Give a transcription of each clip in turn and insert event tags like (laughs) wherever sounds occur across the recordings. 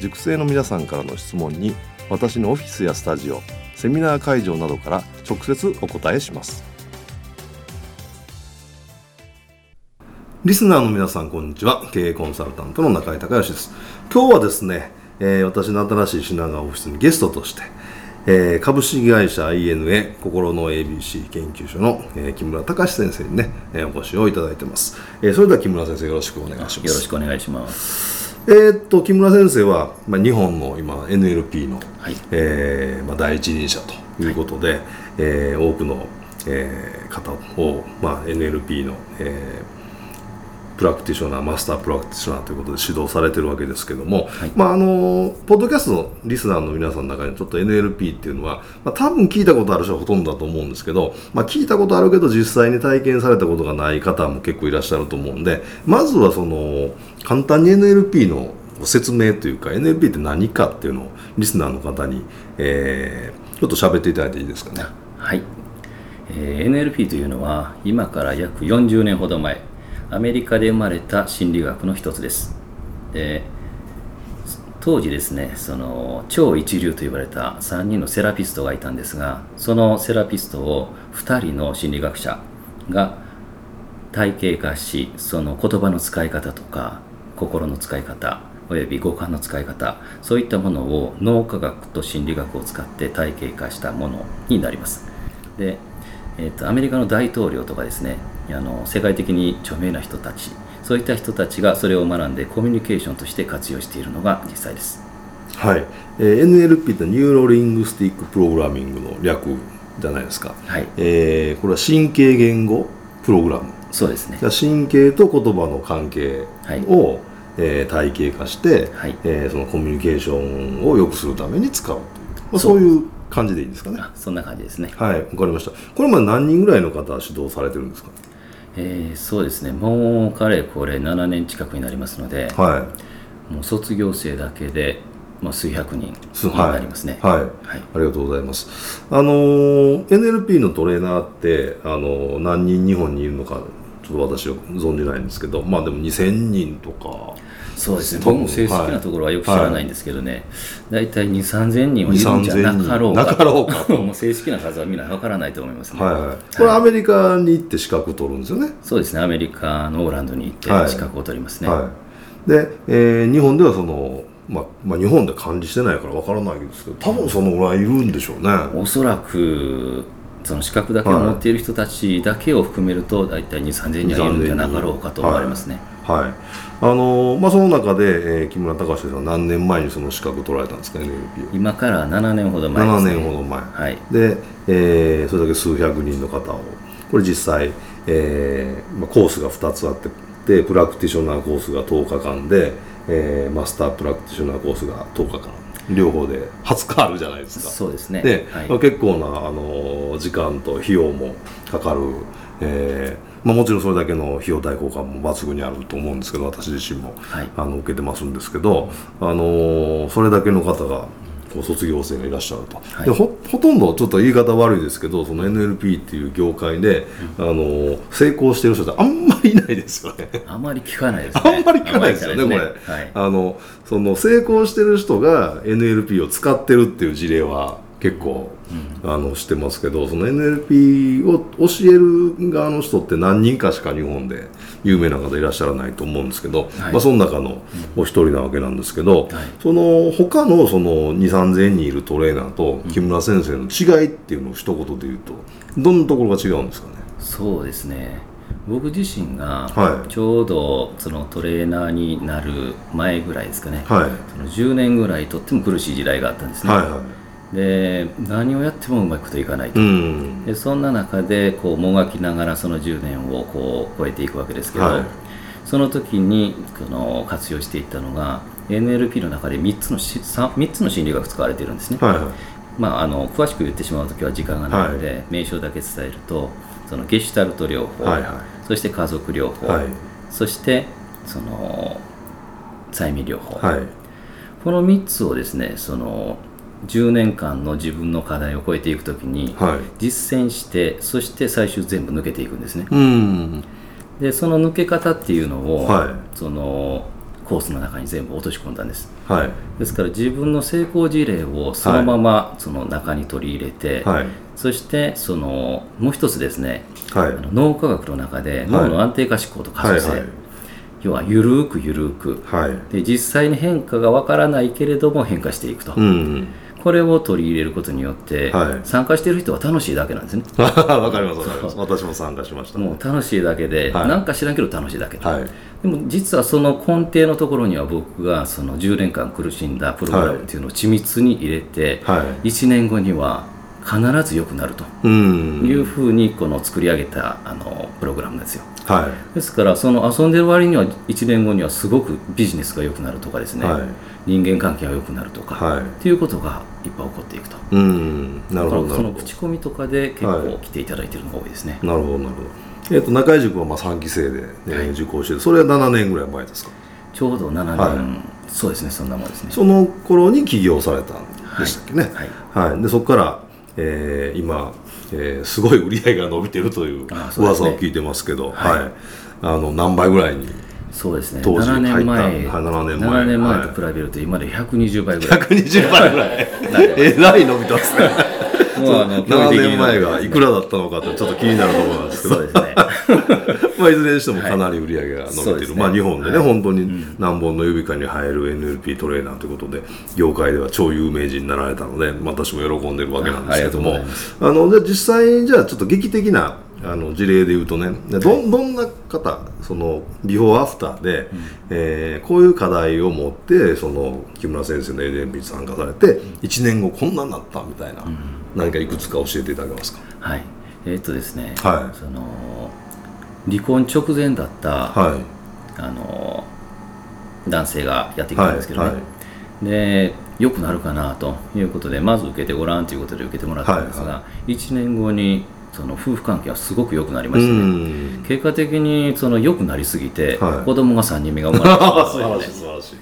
塾生の皆さんからの質問に私のオフィスやスタジオセミナー会場などから直接お答えします。リスナーの皆さんこんにちは。経営コンサルタントの中井隆義です。今日はですね、えー、私の新しい品川オフィスにゲストとしてえー、株式会社 INA 心の ABC 研究所の、えー、木村隆先生にね、えー、お越しをいただいてます、えー、それでは木村先生よろしくお願いします。よろしくお願いします。えー、っと木村先生は、まあ、日本の今 NLP の、はい、えー、まあ、第一人者ということで、はい、えー、多くの、えー、方を、まあ、NLP の、えー、プラクティショナーマスタープラクティショナーということで指導されてるわけですけども、はい、まああのポッドキャストのリスナーの皆さんの中にちょっと NLP っていうのは、まあ、多分聞いたことある人はほとんどだと思うんですけど、まあ、聞いたことあるけど実際に体験されたことがない方も結構いらっしゃると思うんでまずはその簡単に NLP の説明というか NLP って何かっていうのをリスナーの方に、えー、ちょっと喋っていただいていいですかね。はい、えー、NLP というのは今から約40年ほど前アメリカで生まれた心理学の一つです。で当時ですねその超一流と言われた3人のセラピストがいたんですがそのセラピストを2人の心理学者が体系化しその言葉の使い方とか心の使い方および五感の使い方そういったものを脳科学と心理学を使って体系化したものになりますで、えーと、とアメリカの大統領とかですねあの世界的に著名な人たちそういった人たちがそれを学んでコミュニケーションとして活用しているのが実際です。はい、えー、NLP って Neuro-Linguistic Programming の略じゃないですか、はい。えー、これは神経言語プログラム。そうですね。神経と言葉の関係を、はい。えー、体系化して、はい。えー、そのコミュニケーションを良くするために使うという、まあ、そう。いう感じでいいですかね。そんな感じですね。はい。わかりました。これまで何人ぐらいの方指導されてるんですか？えー、そうですね。もうかれこれ7年近くになりますので、はい、もう卒業生だけで、まあ、数百人になりますね、はい、はい、はい、ありがとうございます。あの NLP のトレーナーってあの何人日本にいるのかちょっと私は存じないんですけどまあでも2000人とかそうですね。僕も正式なところはよく知らないんですけどね、大体2 3 0 0人はいるんじゃなかろうか。なかろうか。(laughs) もう正式な数はみんな分からないと思いますね、はいはい、これアメリカに行って資格取るんですよね。そうですね。アメリカのオーランドに行って資格を取りますね、はい。はい、で、えー、日本ではそのまあまあ、日本で管理してないから分からないですけど多分そのぐらいいるんでしょうね。おそらくその資格だけを持っている人たちだけを含めると大体2 3 0 0人はいるんじゃなかろうかと思われますね、はい、あのまあ、その中で、えー、木村隆さん何年前にその資格取られたんですか？NLP を。今から7年ほど前です、ね、7年ほど前、はい、で、えー、それだけ数百人の方を。これ実際、えーまあ、コースが2つあってでプラクティショナーコースが10日間で、えー、マスタープラクティショナーコースが10日間。両方で20日あるじゃないですか。そうですね。で、はい、まあ、結構なあの時間と費用もかかる、えーまあ、もちろんそれだけの費用対効果も抜群にあると思うんですけど私自身も、はい、あの受けてますんですけど、あのそれだけの方がこう卒業生がいらっしゃると、はい、でほほとんどちょっと言い方悪いですけどその NLP っていう業界で、うん、あの成功してる人ってあんまりいないですよね。あんまり聞かないですね。あんまり聞かないですよね、ね、これ、はい、あのその成功してる人が NLP を使ってるっていう事例は結構、あのしてますけどその NLP を教える側の人って何人かしか日本で有名な方いらっしゃらないと思うんですけど、はい。まあ、その中のお一人なわけなんですけど、はい。その他のその2 3 0人いるトレーナーと木村先生の違いっていうのを一言で言うとどんなところが違うんですかね？そうですね。僕自身がはい。ちょうどそのトレーナーになる前ぐらいですかね、はい。その10年ぐらいとっても苦しい時代があったんですね、はいはで何をやってもうまくといかないと、いうん。でそんな中でこうもがきながらその10年をこう超えていくわけですけど、はい。その時にこの活用していったのが NLP の中で3つのしさ3つの心理学使われているんですね、はいはい。まあ、あの詳しく言ってしまうときは時間がないので、名称だけ伝えるとそのゲシュタルト療法、はいはい。そして家族療法、はい。そしてその催眠療法、はい。この3つをですねその10年間の自分の課題を超えていくときにはい。実践してそして最終全部抜けていくんですね。うん。でその抜け方っていうのを、はい。そのコースの中に全部落とし込んだんです。はい。ですから自分の成功事例をそのままその中に取り入れて、はい。そしてそのもう一つですね。はい。あの脳科学の中で脳の安定化思考と可塑性、はいはい。要はゆるーくゆるーく。はい。で実際に変化がわからないけれども変化していくと、うんこれを取り入れることによって、はい。参加している人は楽しいだけなんですね。(laughs) わかりますわかります。私も参加しました。もう楽しいだけで、はい。なんか知らんけど楽しいだけと、はい。でも実はその根底のところには僕がその10年間苦しんだプログラムっていうのを緻密に入れて、はい。1年後には必ず良くなるとうん。いうふうにこの作り上げたあのプログラムですよはですからその遊んでる割には1年後にはすごくビジネスが良くなるとかですね、はい。人間関係が良くなるとか、はい。っていうことがいっぱい起こっていくと。いうん。なるほどその口コミとかで結は構来ていただいてるのが多いですね、なるほどなるほど。えっと中井塾はまあ3期生で、受講してそれは7年ぐらい前ですか？ちょうど7年、はい。そうですねそんなもんですね。その頃に起業されたんでしたっけね。はい。はい、でそこから、えー今、えーすごい売り上げが伸びてるという噂を聞いてますけどはい。はい。あの何倍ぐらいにそうですね。当時7年前。入ったはい7年前。7年前はい。と比べると今で120倍ぐらい。120倍ぐらい。(laughs) えらい伸びてますね。(laughs) もうあの (laughs) 7年前がいくらだったのかってちょっと気になるところなんですけど。そうですね (laughs) まあ、いずれにしてもかなり売り上げが伸びてる、そうですね。まあ、日本でね、はい。本当に何本の指かに入る NLP トレーナーということで業界では超有名人になられたので私も喜んでるわけなんですけども。あのじゃあ実際じゃあちょっと劇的なあの事例で言うとねどどんな方そのビフォーアフターで、えーこういう課題を持ってその木村先生の NLP に参加されて1年後こんなになったみたいな、何かいくつか教えていただけますか？はい。えーっとですね、はい。その離婚直前だった、はい。あの男性がやってきたんですけどね、はいはで良くなるかなということでまず受けてごらんということで受けてもらったんですが、は1年後にその夫婦関係はすごく良くなりまうしたね、ん。結果的にその良くなりすぎて、はい。子供が3人目が生まれた (laughs) 素晴らしい素晴らしい。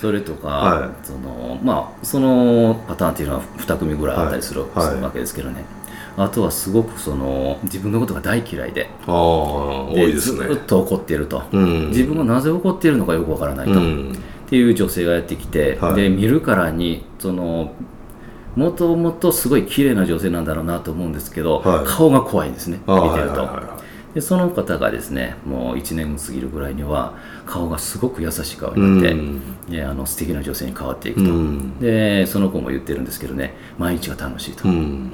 それとか、はい。そのまあそのパターンっていうのは2組ぐらいあったりする,、はい。するわけですけどねあとはすごくその自分のことが大嫌いで。多いですね。ずっと怒っていると、うん。自分がなぜ怒っているのかよくわからないと、うん。っていう女性がやってきて、はい。で見るからにそのもともとすごい綺麗な女性なんだろうなと思うんですけど、はい。顔が怖いんですね見てると、でその方がですねもう1年過ぎるぐらいには顔がすごく優しい顔になって、うん。であの素敵な女性に変わっていくと、うん。でその子も言ってるんですけどね毎日が楽しいと、うん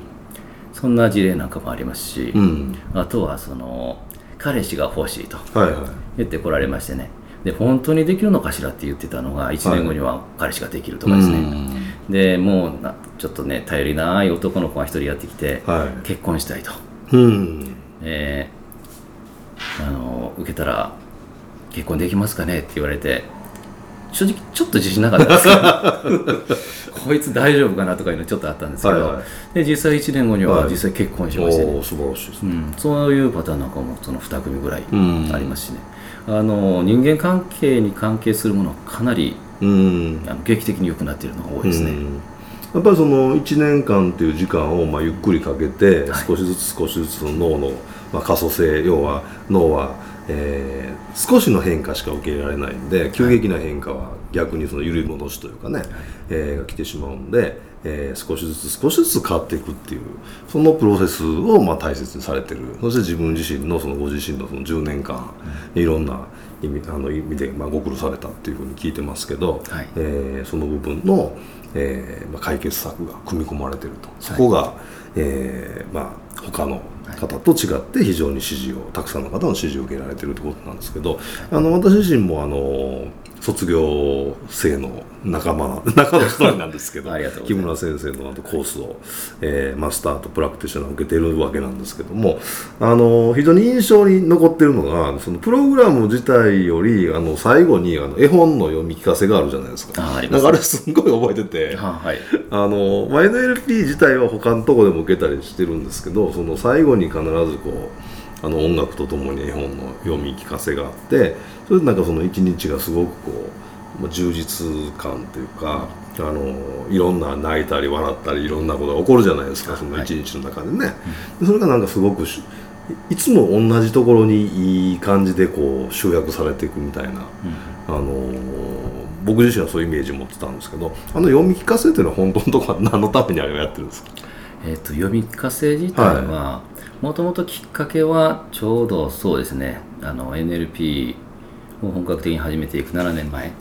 そんな事例なんかもありますし、うん。あとはその彼氏が欲しいとはいはい。言ってこられましてね。で本当にできるのかしらって言ってたのが1年後には彼氏ができるとかですね、でもうなちょっとね頼りない男の子が一人やってきて、はい。結婚したいと、うん。えーあの受けたら結婚できますかねって言われて正直ちょっと自信なかったんですけど (laughs) こいつ大丈夫かなとかいうのちょっとあったんですけど、はいはい。で実際1年後にははい。実際結婚しまして素晴らしいですね。うん、そういうパターンなんかもその2組ぐらいうん。ありますしね、あの人間関係に関係するものはかなりうん。あの劇的に良くなっているのが多いですね、うんやっぱりその1年間という時間をまあゆっくりかけて少しずつ少しずつ脳のまあ可塑性要は脳はえー、少しの変化しか受け入れられないんで急激な変化は逆にその揺り戻しというかね、はい、えー、が来てしまうんで、えー、少しずつ少しずつ変わっていくっていうそのプロセスをまあ大切にされてる。そして自分自身のそのご自身のその10年間、いろんな意味あの意味でまあご苦労されたっていうふうに聞いてますけど、はい、えー、その部分の、えーまあ、解決策が組み込まれてると。そこが、はい、えー、まあ他の方と違って非常に支持をたくさんの方の支持を受けられてるってことなんですけどあの私自身もあの卒業生の仲間中 (laughs) の一人なんですけど木村先生のあとコースを、えー、マスターとプラクティショナーを受けてるわけなんですけどもあの非常に印象に残ってるのがそのプログラム自体よりあの最後にあの絵本の読み聞かせがあるじゃないですか。あなんかあれすんごい覚えててあ、(laughs) はい、あの、まあ、NLP 自体は他のとこでも受けたりしてるんですけどその最後に必ずこうあの音楽とともに絵本の読み聞かせがあってそれでなんかその一日がすごくこう充実感というかあのいろんな泣いたり笑ったりいろんなことが起こるじゃないですかその一日の中でね、はい、それがなんかすごくいつも同じところにいい感じでこう集約されていくみたいな、うん、あの僕自身はそういうイメージを持ってたんですけどあの読み聞かせっていうのは本当のところは何のためにあれをやってるんですか？えーと、読み聞かせ自体はもともときっかけはちょうどそうですね。あの NLP を本格的に始めていく7年前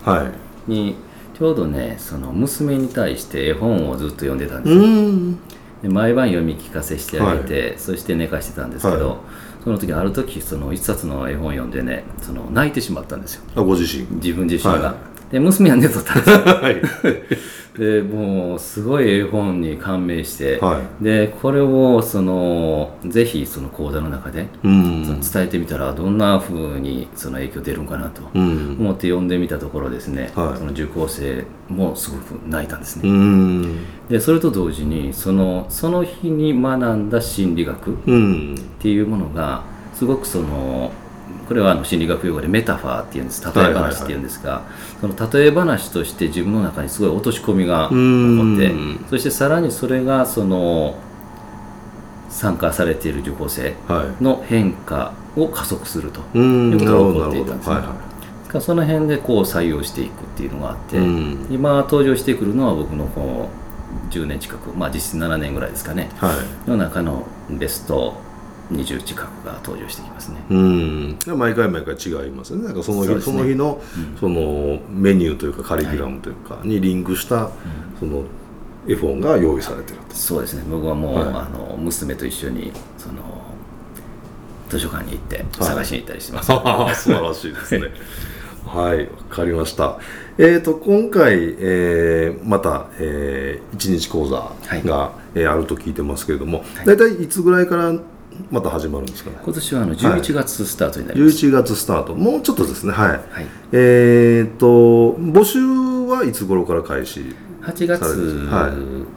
に、ちょうどねその娘に対して絵本をずっと読んでたんですよ。で毎晩読み聞かせしてあげて、はい、そして寝かしてたんですけど、はい、その時ある時その一冊の絵本を読んでねその泣いてしまったんですよ。あご自身。自分自身が、はい、で娘は寝とったんですよ、(laughs) はい。(laughs) でもうすごい絵本に感銘して、はい、でこれをそのぜひその講座の中で、うん、その伝えてみたらどんなふうにその影響出るんかなと思って読んでみたところですね、はい、その受講生もすごく泣いたんですね、うん、でそれと同時にそのその日に学んだ心理学っていうものがすごくそのこれはあの心理学用語でメタファーっていうんです。例え話っていうんですが、その例え話として自分の中にすごい落とし込みが起こってそしてさらにそれがその参加されている受講生の変化を加速するということが起こっていたんですね。はい、その辺でこう採用していくっていうのがあって今登場してくるのは僕のこの10年近く、まあ、実質7年ぐらいですかね、はい、の中のベスト20近くが登場してきますね。うん。毎回毎回違いますね。なんかその日そ、ね,、その日の、うん、そのメニューというかカリキュラムというか、はい、にリンクした、その絵本が用意されてるそうですね。僕はもう、はい、あの娘と一緒にその図書館に行って探しに行ったりしてます、はい、素晴らしいですね。はいわかりました。えーと、今回、えー、また、えー、1日講座が、はい、えー、あると聞いてますけれども、はい、大体いつぐらいからまた始まるんですかね。今年はあの11月スタートになります、はい、11月スタート。もうちょっとですね。はい、はい、えっ、と募集はいつ頃から開始8月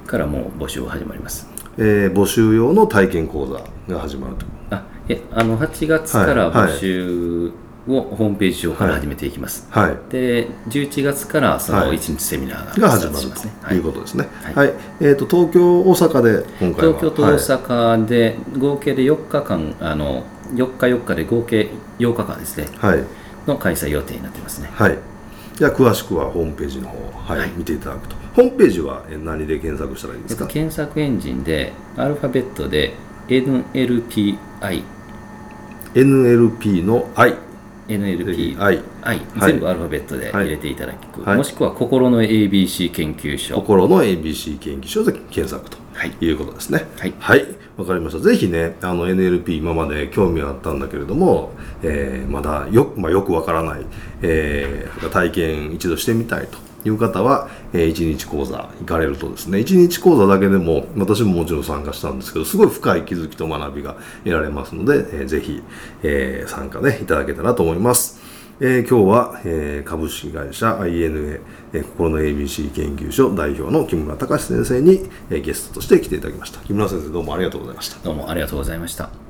か？らもう募集は始まります、えー、募集用の体験講座が始まると。あえあの8月から募集をホームページ上から始めていきます、はい、で11月からその1日セミナーが始まるとい。うことですね、はい、はい、えーと、東京大阪で今回は。東京と大阪で合計で4日間あの4日4日で合計8日間ですね、はい、の開催予定になってますね。はい。じゃあ詳しくはホームページの方、はい、はい、見ていただくと。ホームページは何で検索したらいいですか、えっと、検索エンジンでアルファベットで NLPI NLP の I NLP、I、I、全部アルファベットで入れていただく、はい、もしくは心の ABC 研究所。心の ABC 研究所で検索とい。うことですね。はい、はい。わかりました。ぜひね、あの NLP 今まで興味はあったんだけれども、えー、まだよ,、まあ、よくわからない、えー、体験一度してみたいという方は、えー、1日講座行かれるとですね、1日講座だけでも、私ももちろん参加したんですけど、すごい深い気づきと学びが得られますので、えー、ぜひ、えー、参加ね、いただけたらと思います。えー、今日は、えー、株式会社 INA、えー、心の ABC 研究所代表の木村隆先生に、えー、ゲストとして来ていただきました。木村先生どうもありがとうございました。どうもありがとうございました。